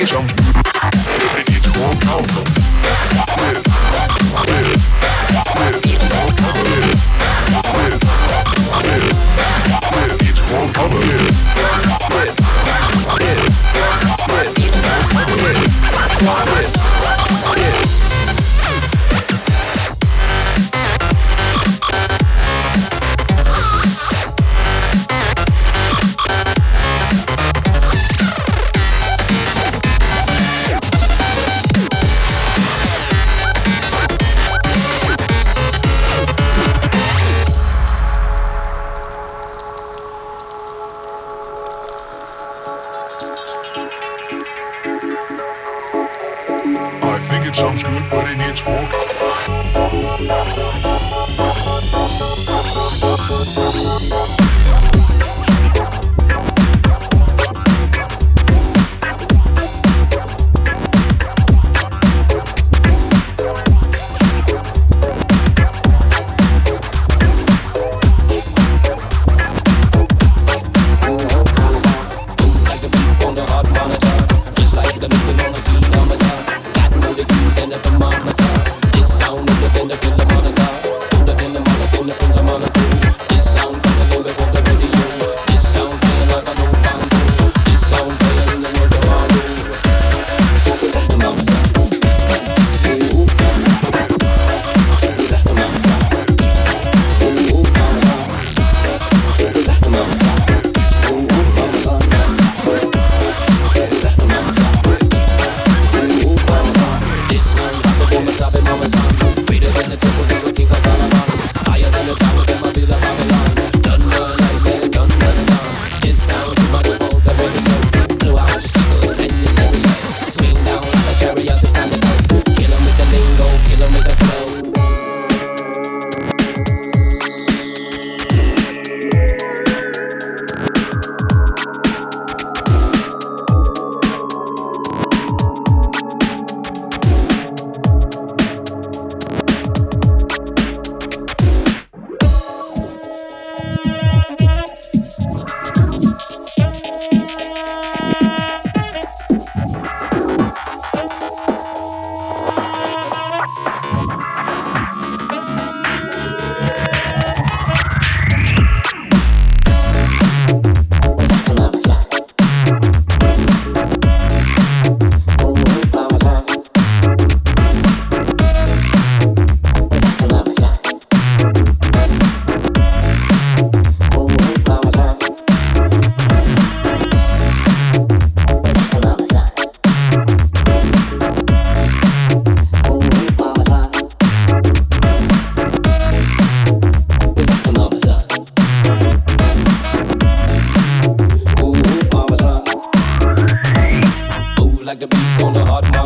get strong. Baby, need to walk out. the beat on the hot.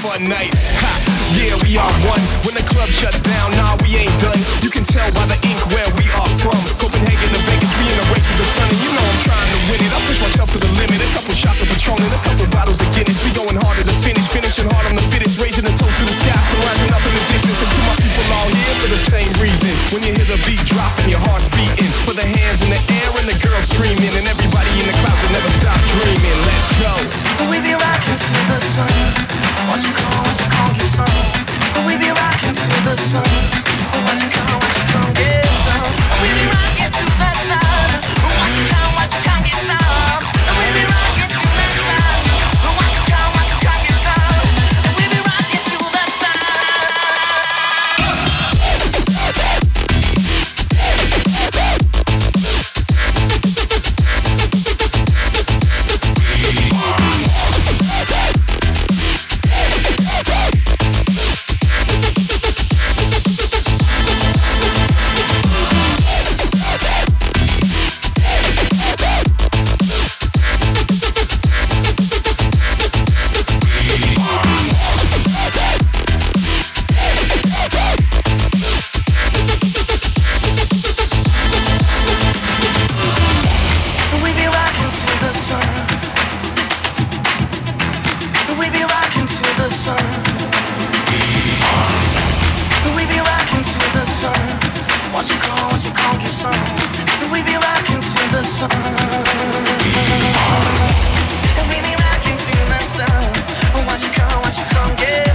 fun night. Ha, yeah, we are one. When the club shuts down, nah, we ain't done. You can tell by the ink where we are from. Copenhagen to Vegas be in a race with the sun, and you know I'm trying to win it. I push myself to the limit. A couple shots of Patron a couple bottles of Guinness. We going harder to finish, finishing hard on the fittest, raising the toast to the sky, so rising up in the distance. And to my people all here for the same reason. When you hear the beat dropping, your heart's beating. For the hands in the air and the girls screaming, and everybody in the clouds that never stop dreaming. Let's go. We be rocking to the sun. What you call, what you call your song? what you call your song. And we be rocking to the sun. And we be rocking the sun. You call, what you yeah.